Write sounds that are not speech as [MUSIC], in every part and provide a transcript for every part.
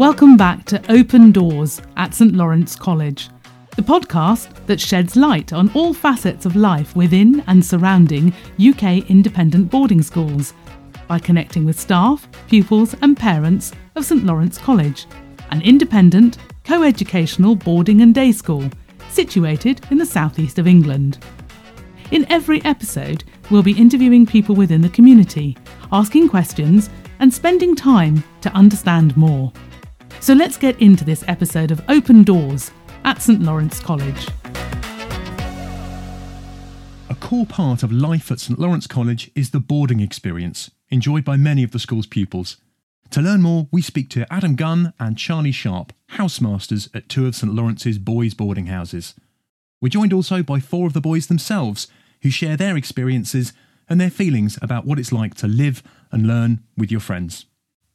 Welcome back to Open Doors at St Lawrence College, the podcast that sheds light on all facets of life within and surrounding UK independent boarding schools by connecting with staff, pupils, and parents of St Lawrence College, an independent, co educational boarding and day school situated in the southeast of England. In every episode, we'll be interviewing people within the community, asking questions, and spending time to understand more. So let's get into this episode of Open Doors at St Lawrence College. A core part of life at St Lawrence College is the boarding experience, enjoyed by many of the school's pupils. To learn more, we speak to Adam Gunn and Charlie Sharp, housemasters at two of St Lawrence's boys' boarding houses. We're joined also by four of the boys themselves, who share their experiences and their feelings about what it's like to live and learn with your friends.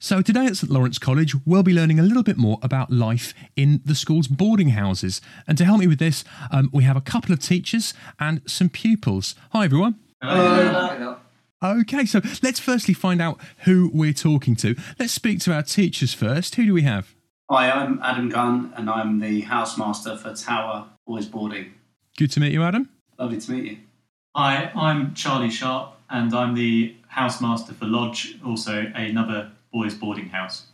So, today at St Lawrence College, we'll be learning a little bit more about life in the school's boarding houses. And to help me with this, um, we have a couple of teachers and some pupils. Hi, everyone. Hello. Okay, so let's firstly find out who we're talking to. Let's speak to our teachers first. Who do we have? Hi, I'm Adam Gunn, and I'm the housemaster for Tower Boys Boarding. Good to meet you, Adam. Lovely to meet you. Hi, I'm Charlie Sharp, and I'm the housemaster for Lodge, also another boys' boarding house.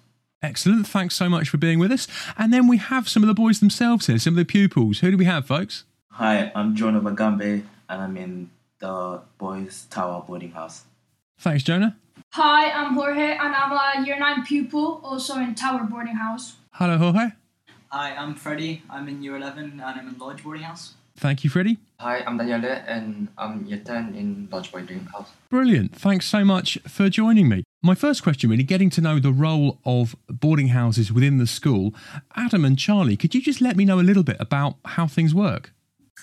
Excellent. Thanks so much for being with us. And then we have some of the boys themselves here, some of the pupils. Who do we have, folks? Hi, I'm Jonah Bagambe, and I'm in the Boys Tower boarding house. Thanks, Jonah. Hi, I'm Jorge, and I'm a year 9 pupil, also in Tower Boarding House. Hello, Jorge. Hi, I'm Freddie. I'm in year 11 and I'm in Lodge Boarding House. Thank you, Freddie. Hi, I'm Daniele and I'm year 10 in Lodge Boarding House. Brilliant. Thanks so much for joining me. My first question, really, getting to know the role of boarding houses within the school. Adam and Charlie, could you just let me know a little bit about how things work?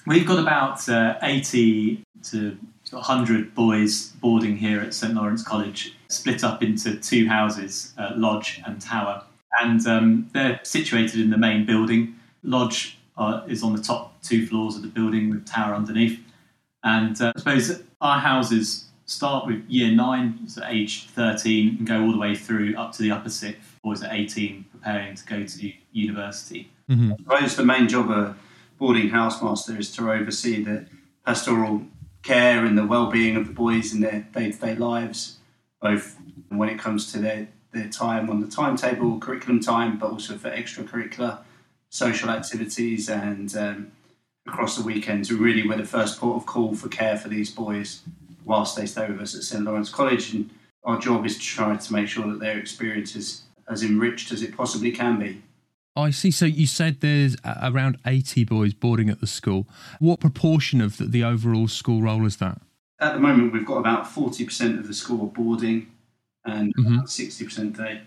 We've got about uh, 80 to 100 boys boarding here at St Lawrence College, split up into two houses, uh, Lodge and Tower. And um, they're situated in the main building. Lodge uh, is on the top two floors of the building with Tower underneath. And uh, I suppose our houses start with year nine, so age 13, and go all the way through up to the upper sixth, boys at 18, preparing to go to university. Mm-hmm. I suppose the main job of a boarding housemaster is to oversee the pastoral care and the well-being of the boys in their day-to-day lives, both when it comes to their, their time on the timetable, curriculum time, but also for extracurricular social activities and um, across the weekends. We're really we're the first port of call for care for these boys whilst they stay with us at St Lawrence College. And our job is to try to make sure that their experience is as enriched as it possibly can be. I see. So you said there's around 80 boys boarding at the school. What proportion of the, overall school roll is that? At the moment, we've got about 40% of the school boarding and Mhm. 60% day.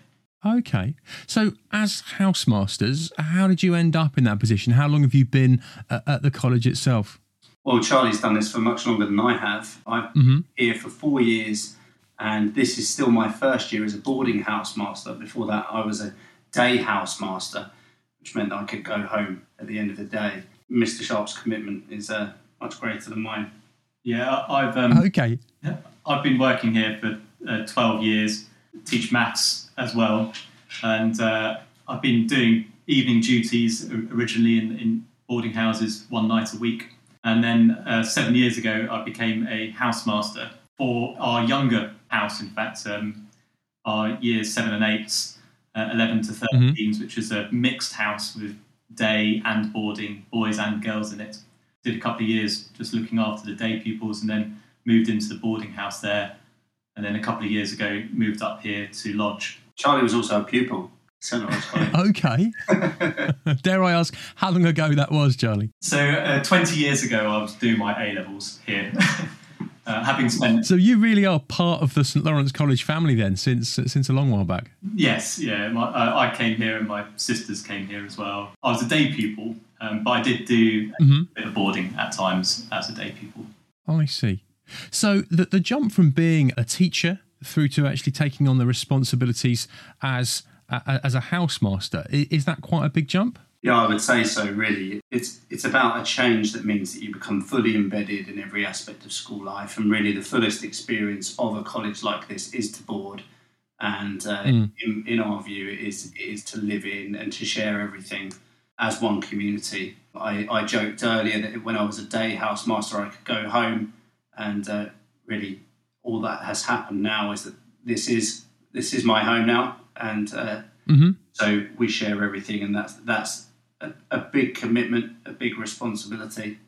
Okay. So, as housemasters, how did you end up in that position? How long have you been at, at the college itself? Well, Charlie's done this for much longer than I have. I've Mm-hmm. been here for four years, and this is still my first year as a boarding house master. Before that, I was a day housemaster, which meant that I could go home at the end of the day. Mr. Sharp's commitment is uh, much greater than mine. Yeah, I've um, Okay. I've been working here for uh, 12 years, teach maths as well, and uh, I've been doing evening duties originally in, in boarding houses one night a week. And then uh, seven years ago, I became a housemaster for our younger house, in fact, um, our years seven and eights, uh, 11 to 13s, which is a mixed house with day and boarding, boys and girls in it. Did a couple of years just looking after the day pupils and then moved into the boarding house there. And then a couple of years ago, moved up here to Lodge. Charlie was also a pupil at St. Lawrence College. Okay. [LAUGHS] Dare I ask how long ago that was, Charlie? So, uh, 20 years ago, I was doing my A levels here. [LAUGHS] uh, having spent, So you really are part of the St Lawrence College family then, since since a long while back. yes, yeah, my, uh, I came here and my sisters came here as well. I was a day pupil, um, but I did do a Mhm. bit of boarding at times as a day pupil. I see. So the the jump from being a teacher through to actually taking on the responsibilities as a, as a housemaster is that quite a big jump? Yeah, I would say so. Really, it's it's about a change that means that you become fully embedded in every aspect of school life, and really the fullest experience of a college like this is to board, And uh, Mm. in, in our view, it is, it is to live in and to share everything as one community. I, I joked earlier that when I was a day housemaster, I could go home, and uh, really all that has happened now is that this is this is my home now, and uh, Mhm. so we share everything, and that's that's a, a big commitment, a big responsibility,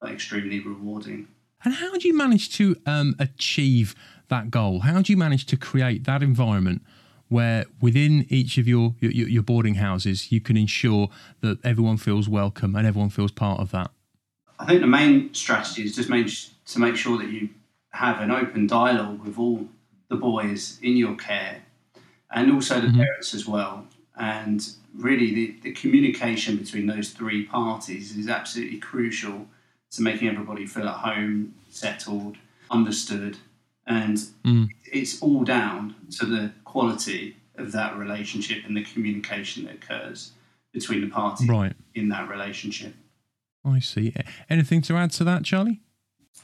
but extremely rewarding. And how do you manage to um, achieve that goal? How do you manage to create that environment where within each of your, your, your boarding houses you can ensure that everyone feels welcome and everyone feels part of that? I think the main strategy is just make, to make sure that you have an open dialogue with all the boys in your care and also the parents as well. And really, the, the communication between those three parties is absolutely crucial to making everybody feel at home, settled, understood. And Mm. it's all down to the quality of that relationship and the communication that occurs between the parties Right. in that relationship. I see. Anything to add to that, Charlie?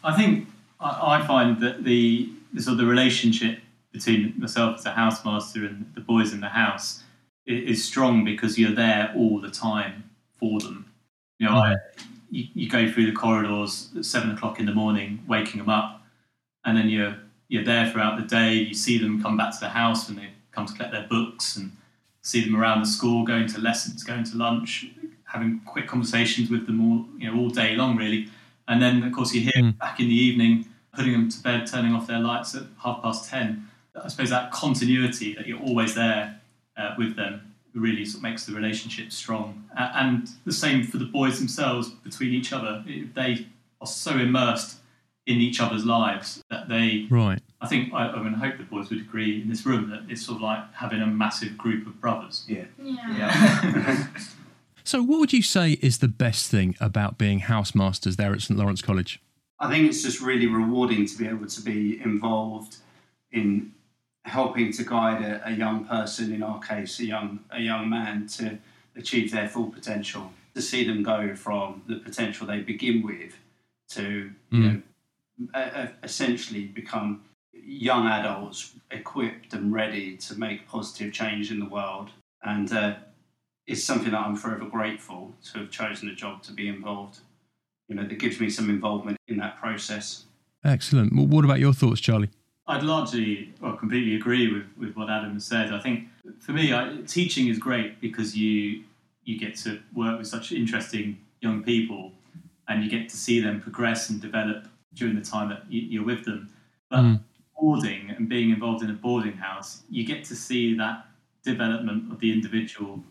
I think I, I find that the, the sort of the relationship between myself as a housemaster and the boys in the house is strong because you're there all the time for them. You know, I, you, you go through the corridors at seven o'clock in the morning, waking them up, and then you're you're there throughout the day. You see them come back to the house when they come to collect their books, and see them around the school, going to lessons, going to lunch, having quick conversations with them all you know all day long, really. And then, of course, you hear Mm. back in the evening, putting them to bed, turning off their lights at half past ten. I suppose that continuity that you're always there uh, with them really sort of makes the relationship strong. A- and the same for the boys themselves between each other. They are so immersed in each other's lives that they, Right. I think, I, I mean, I hope the boys would agree in this room that it's sort of like having a massive group of brothers. Yeah. Yeah. [LAUGHS] So, what would you say is the best thing about being housemasters there at St Lawrence College? I think it's just really rewarding to be able to be involved in helping to guide a, a young person, in our case, a young a young man, to achieve their full potential. To see them go from the potential they begin with to you Mm. know a, a- essentially become young adults equipped and ready to make positive change in the world, and uh, it's something that I'm forever grateful to have chosen a job to be involved you know, that gives me some involvement in that process. Excellent. Well, what about your thoughts, Charlie? I'd largely, well, completely agree with, with what Adam has said. I think for me, I, teaching is great because you you get to work with such interesting young people, and you get to see them progress and develop during the time that you, you're with them. But Mm. boarding and being involved in a boarding house, you get to see that development of the individual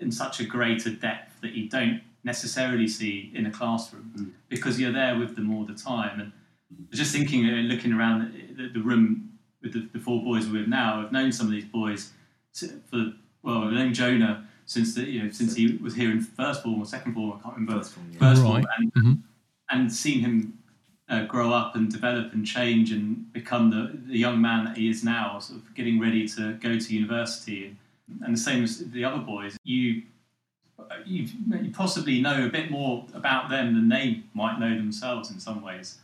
in such a greater depth that you don't necessarily see in a classroom because you're there with them all the time. And just thinking, uh, looking around the, the room with the, the four boys we're with now, I've known some of these boys for well, I've known Jonah since the, you know since he was here in first form or second form, I can't remember First form, yeah. first form, Right. and Mhm. and seen him uh, grow up and develop and change and become the, the young man that he is now, sort of getting ready to go to university. And, and the same as the other boys, you you you possibly know a bit more about them than they might know themselves in some ways.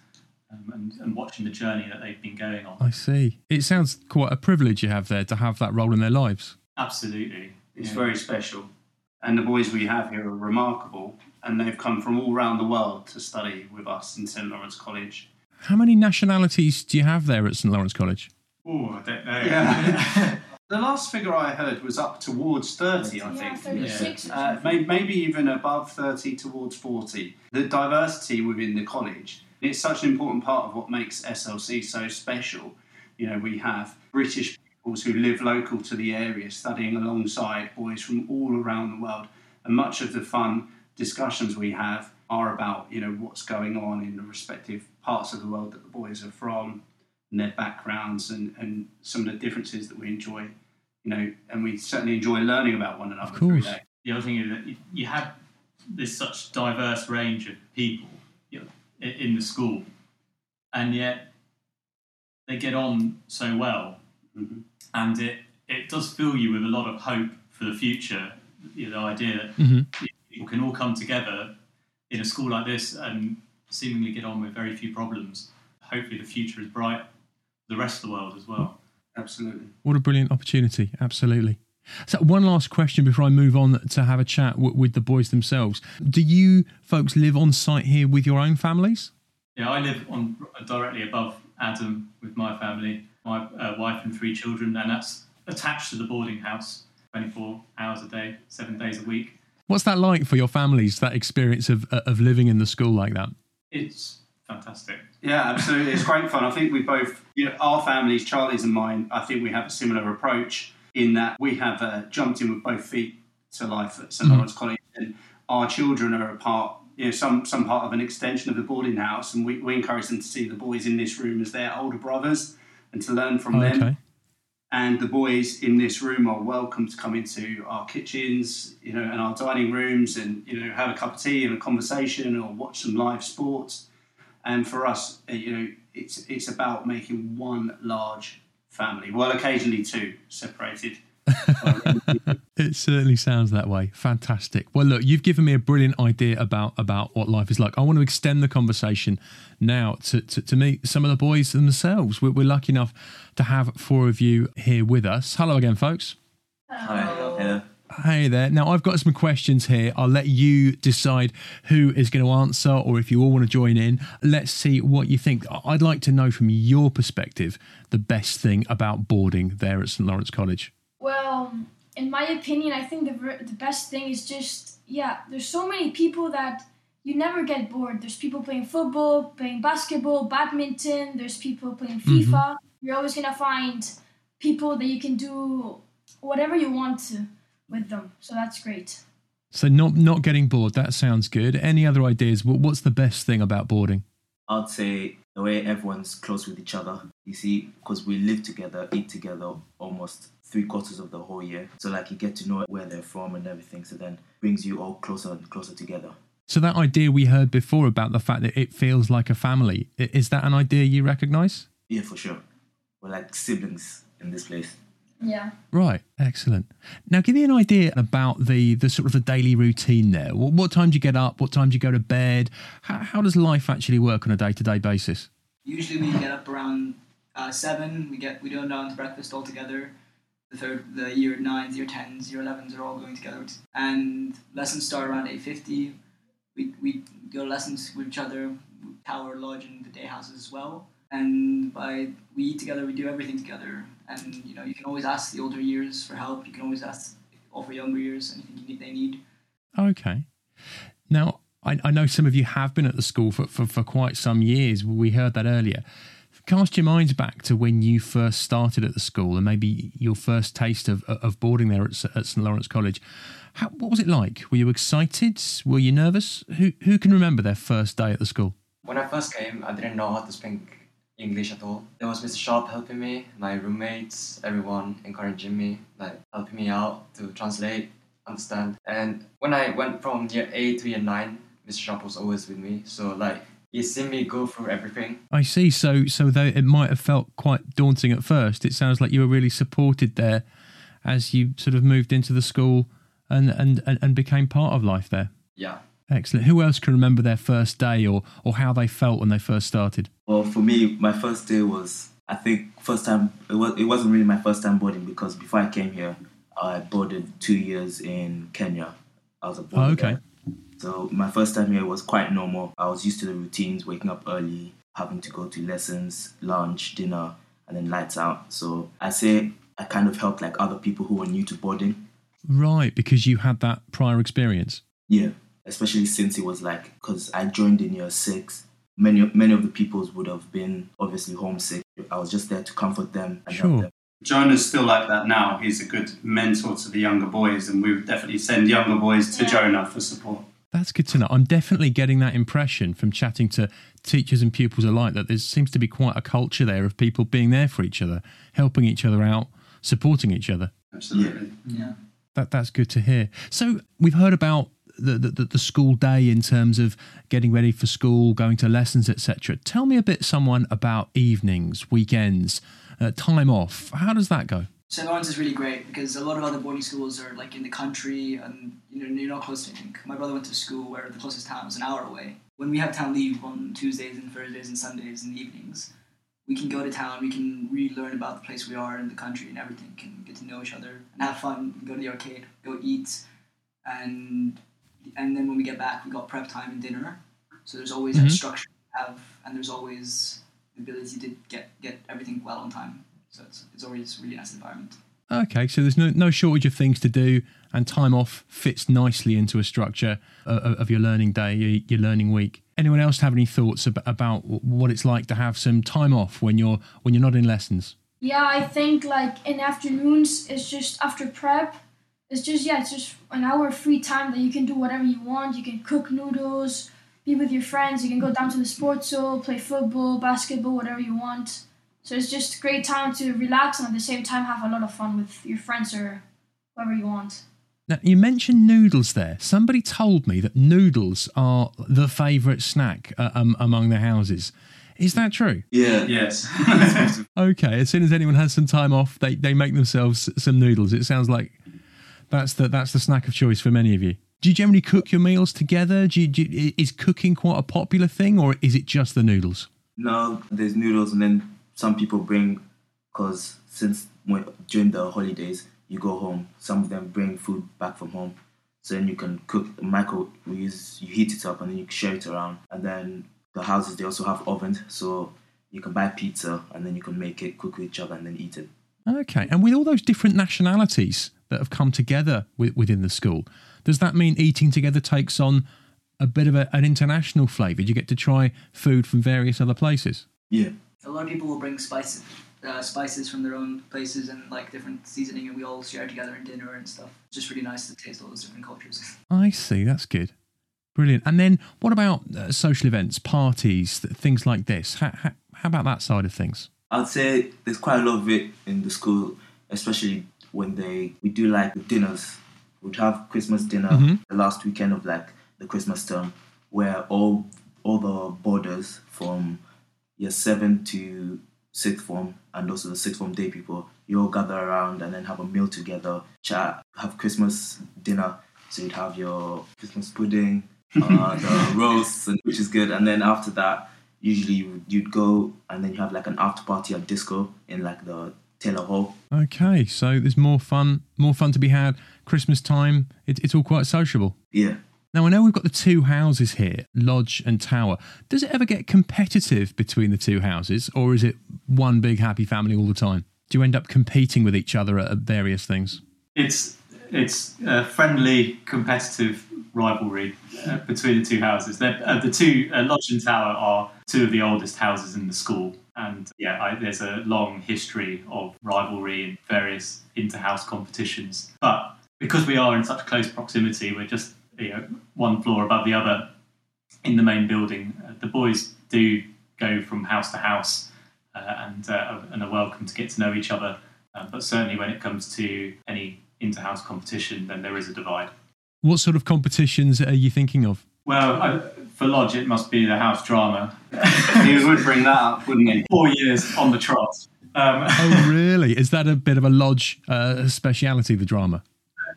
Um, and, and watching the journey that they've been going on. I see. It sounds quite a privilege you have there to have that role in their lives. Absolutely. It's Yeah. very special. And the boys we have here are remarkable, and they've come from all around the world to study with us in St Lawrence College. How many nationalities do you have there at St Lawrence College? Oh, I don't know. Yeah. [LAUGHS] The last figure I heard was up towards 30, I Yeah, think. 36 or Uh, maybe even above 30 towards 40. The diversity within the college, it's such an important part of what makes SLC so special. You know, we have British pupils who live local to the area studying alongside boys from all around the world. And much of the fun discussions we have are about, you know, what's going on in the respective parts of the world that the boys are from and their backgrounds and, and some of the differences that we enjoy, you know, and we certainly enjoy learning about one another through course. the other thing is that you- you have this such diverse range of people you know, i- in the school, and yet they get on so well, Mhm. and it it does fill you with a lot of hope for the future. You know, the idea that Mhm. people can all come together in a school like this and seemingly get on with very few problems. Hopefully, the future is bright for the rest of the world as well. Absolutely. What a brilliant opportunity. Absolutely. So, one last question before I move on to have a chat w- with the boys themselves. Do you folks live on site here with your own families? Yeah, I live on directly above Adam with my family, my uh, wife and three children, and that's attached to the boarding house 24 hours a day, seven days a week. What's that like for your families, that experience of, uh, of living in the school like that? It's fantastic. Yeah, absolutely. It's great fun. I think we both, you know, our families, Charlie's and mine, I think we have a similar approach in that we have uh, jumped in with both feet to life at saint Mhm. Lawrence College, and our children are a part, you know, some some part of an extension of the boarding house, and we, we encourage them to see the boys in this room as their older brothers and to learn from Oh, them. okay. And the boys in this room are welcome to come into our kitchens, you know, and our dining rooms, and you know, have a cup of tea and a conversation, or watch some live sports. And for us, uh, you know, it's it's about making one large family. Well, occasionally two separated. [LAUGHS] It certainly sounds that way. Fantastic. Well, look, you've given me a brilliant idea about about what life is like. I want to extend the conversation now to, to, to meet some of the boys themselves. We're, we're lucky enough to have four of you here with us. Hello again, folks. Hi. Hello. Hey there. Now, I've got some questions here. I'll let you decide who is going to answer or if you all want to join in. Let's see what you think. I'd like to know from your perspective the best thing about boarding there at St. Lawrence College. Well, in my opinion, I think the the best thing is just yeah. There's so many people that you never get bored. There's people playing football, playing basketball, badminton. There's people playing mm-hmm. FIFA. You're always gonna find people that you can do whatever you want to with them. So that's great. So, not, not getting bored, that sounds good. Any other ideas? What's the best thing about boarding? I'd say the way everyone's close with each other. You see, because we live together, eat together almost three quarters of the whole year. So like you get to know where they're from and everything. So then brings you all closer and closer together. So, that idea we heard before about the fact that it feels like a family, is that an idea you recognise? Yeah, for sure. We're like siblings in this place. Yeah. Right, excellent. Now, give me an idea about the the sort of the daily routine there. What, what time do you get up? What time do you go to bed? How, how does life actually work on a day to day basis? Usually we get up around uh, seven. We get we go down to breakfast all together. The third, the year nines, year tens, year elevens are all going together, and lessons start around eight fifty. We we go lessons with each other, Tower Lodge and the day houses as well. And by we eat together, we do everything together. And you know you can always ask the older years for help. You can always ask offer younger years anything you need, they need. Okay. Now, I, I know some of you have been at the school for, for, for quite some years. We heard that earlier. Cast your minds back to when you first started at the school and maybe your first taste of, of boarding there at, at St Lawrence College. How, what was it like? Were you excited? Were you nervous? Who, who can remember their first day at the school? When I first came, I didn't know how to speak English at all. There was Mr. Sharp helping me, my roommates, everyone encouraging me, like helping me out to translate, understand. And when I went from year eight to year nine, Mr. Sharp was always with me. So like he seen me go through everything. I see. So, so though it might have felt quite daunting at first, it sounds like you were really supported there as you sort of moved into the school and, and, and became part of life there. Yeah. Excellent. Who else can remember their first day or, or how they felt when they first started? Well, for me, my first day was I think first time it was it wasn't really my first time boarding because before I came here, I boarded two years in Kenya. I was a boarder. Oh, okay. there. So my first time here was quite normal. I was used to the routines, waking up early, having to go to lessons, lunch, dinner, and then lights out. So I say I kind of helped like other people who were new to boarding. Right, because you had that prior experience. Yeah, especially since it was like because I joined in year six. Many many of the peoples would have been obviously homesick. I was just there to comfort them and Sure. help them. Jonah's still like that now. He's a good mentor to the younger boys, and we would definitely send younger boys to Yeah. Jonah for support. That's good to know. I'm definitely getting that impression from chatting to teachers and pupils alike that there seems to be quite a culture there of people being there for each other, helping each other out, supporting each other. Absolutely. Yeah. That that's good to hear. So we've heard about the the, the school day in terms of getting ready for school, going to lessons, etc. Tell me a bit, someone about evenings, weekends, uh, time off. How does that go? St. Lawrence is really great because a lot of other boarding schools are like in the country and you know you're not close to anything. My brother went to school where the closest town was an hour away. When we have town leave on Tuesdays and Thursdays and Sundays the evenings, we can go to town, we can really learn about the place we are in the country and everything, can get to know each other and have fun, go to the arcade, go eat, and and then when we get back, we got prep time and dinner. So there's always Mhm. that structure we have, and there's always the ability to get get everything well on time. So it's, it's always a really nice environment. Okay, so there's no, no shortage of things to do, and time off fits nicely into a structure of, of your learning day, your, your learning week. Anyone else have any thoughts ab- about what it's like to have some time off when you're when you're not in lessons? Yeah, I think like in afternoons, it's just after prep. It's just yeah, it's just an hour of free time that you can do whatever you want. You can cook noodles, be with your friends. You can go down to the sports hall, play football, basketball, whatever you want. So it's just a great time to relax and at the same time have a lot of fun with your friends or whoever you want. Now, you mentioned noodles there. Somebody told me that noodles are the favourite snack uh, um, among the houses. Is that true? Yeah. Yes. [LAUGHS] Okay, as soon as anyone has some time off, they, they make themselves some noodles. It sounds like that's the that's the snack of choice for many of you. Do you generally cook your meals together? Do you, do you, is cooking quite a popular thing, or is it just the noodles? No, there's noodles, and then some people bring, because since when, during the holidays you go home, some of them bring food back from home. So then you can cook. Micro, we use you heat it up and then you share it around. And then the houses they also have ovens, so you can buy pizza and then you can make it, cook with each other, and then eat it. Okay, and with all those different nationalities that have come together with, within the school, does that mean eating together takes on a bit of a, an international flavour? Do you get to try food from various other places? Yeah. A lot of people will bring spices, uh, spices from their own places and like different seasoning, and we all share together in dinner and stuff. It's just really nice to taste all those different cultures. [LAUGHS] I see. That's good. Brilliant. And then what about uh, social events, parties, th- things like this? How, how, how about that side of things? I'd say there's quite a lot of it in the school, especially when they we do like dinners. We'd have Christmas dinner Mhm. the last weekend of like the Christmas term, where all all the boarders from year seven to sixth form and also the sixth form day people, you all gather around and then have a meal together, chat, have Christmas dinner. So you'd have your Christmas pudding, uh, the [LAUGHS] roasts, and, which is good. And then after that, usually you- you'd go and then you have like an after party at disco in like the Taylor Hall. Okay, so there's more fun, more fun to be had. Christmas time, it, it's all quite sociable. Yeah. Now I know we've got the two houses here, Lodge and Tower. Does it ever get competitive between the two houses, or is it one big happy family all the time? Do you end up competing with each other at, at various things? it's it's a friendly, competitive rivalry uh, between the two houses. Uh, the two uh, Lodge and Tower are two of the oldest houses in the school, and yeah, I, there's a long history of rivalry and various inter-house competitions. But because we are in such close proximity, we're just you know one floor above the other in the main building. Uh, the boys do go from house to house uh, and uh, and are welcome to get to know each other. Uh, but certainly, when it comes to any inter-house competition, then there is a divide. What sort of competitions are you thinking of? Well, I, for Lodge, it must be the house drama. [LAUGHS] He would bring that up, wouldn't he? Four years on the trot. Um, Oh, [LAUGHS] really? Is that a bit of a Lodge uh, speciality, the drama?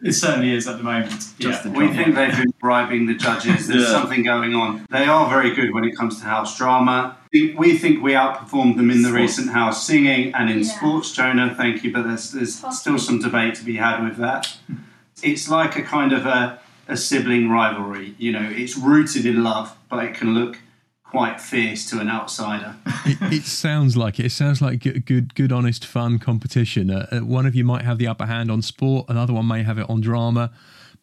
it certainly is at the moment. Just yeah. the We think they've been bribing the judges. There's Yeah. something going on. They are very good when it comes to house drama. We think we outperformed them in the Sports. recent house singing and in Yeah. sports, Jonah. Thank you, but there's, there's still some debate to be had with that. It's like a kind of a, a sibling rivalry. You know, it's rooted in love, but it can look quite fierce to an outsider. It, it sounds like it. It sounds like good, good, good honest, fun competition. Uh, uh, one of you might have the upper hand on sport, another one may have it on drama,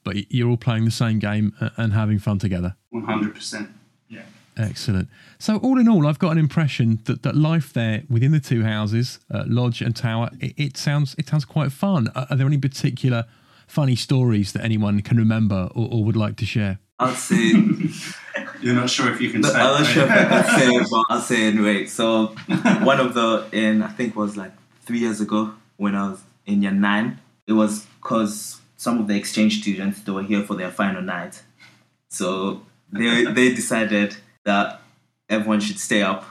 but you're all playing the same game uh, and having fun together. 100%. Yeah. Excellent. So, all in all, I've got an impression that, that life there within the two houses, uh, lodge and tower, it, it sounds it sounds quite fun. Are, are there any particular funny stories that anyone can remember or, or would like to share? I'd say [LAUGHS] You're not sure if you can No, say I'm not sure if? I can say but I'll say it anyway. So [LAUGHS] one of the in I think was like three years ago when I was in year nine. It was because some of the exchange students they were here for their final night, so they they decided that everyone should stay up.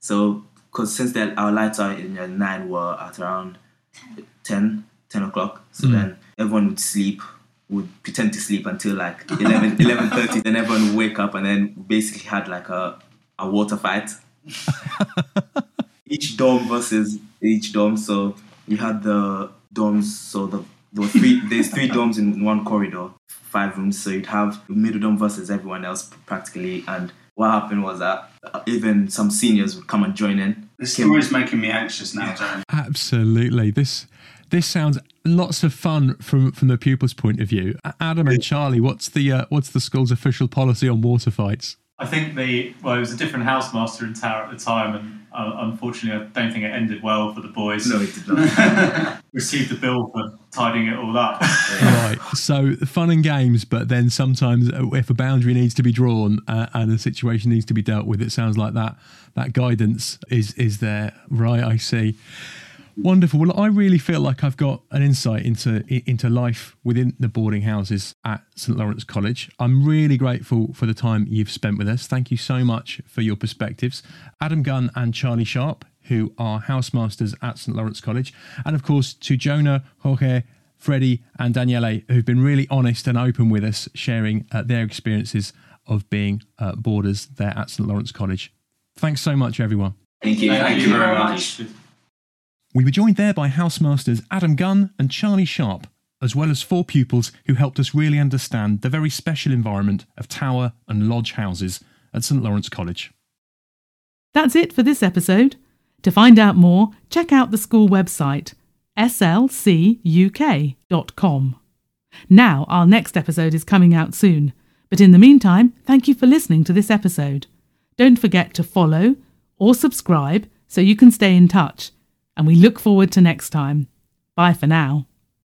So because since then our lights are in year nine were at around 10, 10 o'clock, so Mm. then everyone would sleep would pretend to sleep until like 11 [LAUGHS] 11.30 then everyone would wake up and then basically had like a, a water fight [LAUGHS] each dorm versus each dorm. So you had the dorms. So the there were three. there's three dorms in one corridor, five rooms. So you'd have the middle dorm versus everyone else practically. And what happened was that uh, even some seniors would come and join in. This Came- story's making me anxious now, Darren. Absolutely. This this sounds lots of fun from from the pupils' point of view. Adam and Charlie, what's the uh, what's the school's official policy on water fights? I think the well, it was a different housemaster in Tower at the time, and uh, unfortunately, I don't think it ended well for the boys. No, it did not. [LAUGHS] Received the bill for tidying it all up. [LAUGHS] Right. So fun and games, but then sometimes uh, if a boundary needs to be drawn uh, and a situation needs to be dealt with, it sounds like that that guidance is is there. Right. I see. Wonderful. Well, I really feel like I've got an insight into into life within the boarding houses at St Lawrence College. I'm really grateful for the time you've spent with us. Thank you so much for your perspectives, Adam Gunn and Charlie Sharp, who are housemasters at St Lawrence College, and of course to Jonah, Jorge, Freddie, and Daniele, who've been really honest and open with us, sharing uh, their experiences of being uh, boarders there at St Lawrence College. Thanks so much, everyone. Thank you. Thank you very much. We were joined there by housemasters Adam Gunn and Charlie Sharp, as well as four pupils who helped us really understand the very special environment of tower and lodge houses at St Lawrence College. That's it for this episode. To find out more, check out the school website slcuk.com. Now, our next episode is coming out soon, but in the meantime, thank you for listening to this episode. Don't forget to follow or subscribe so you can stay in touch, and we look forward to next time. Bye for now.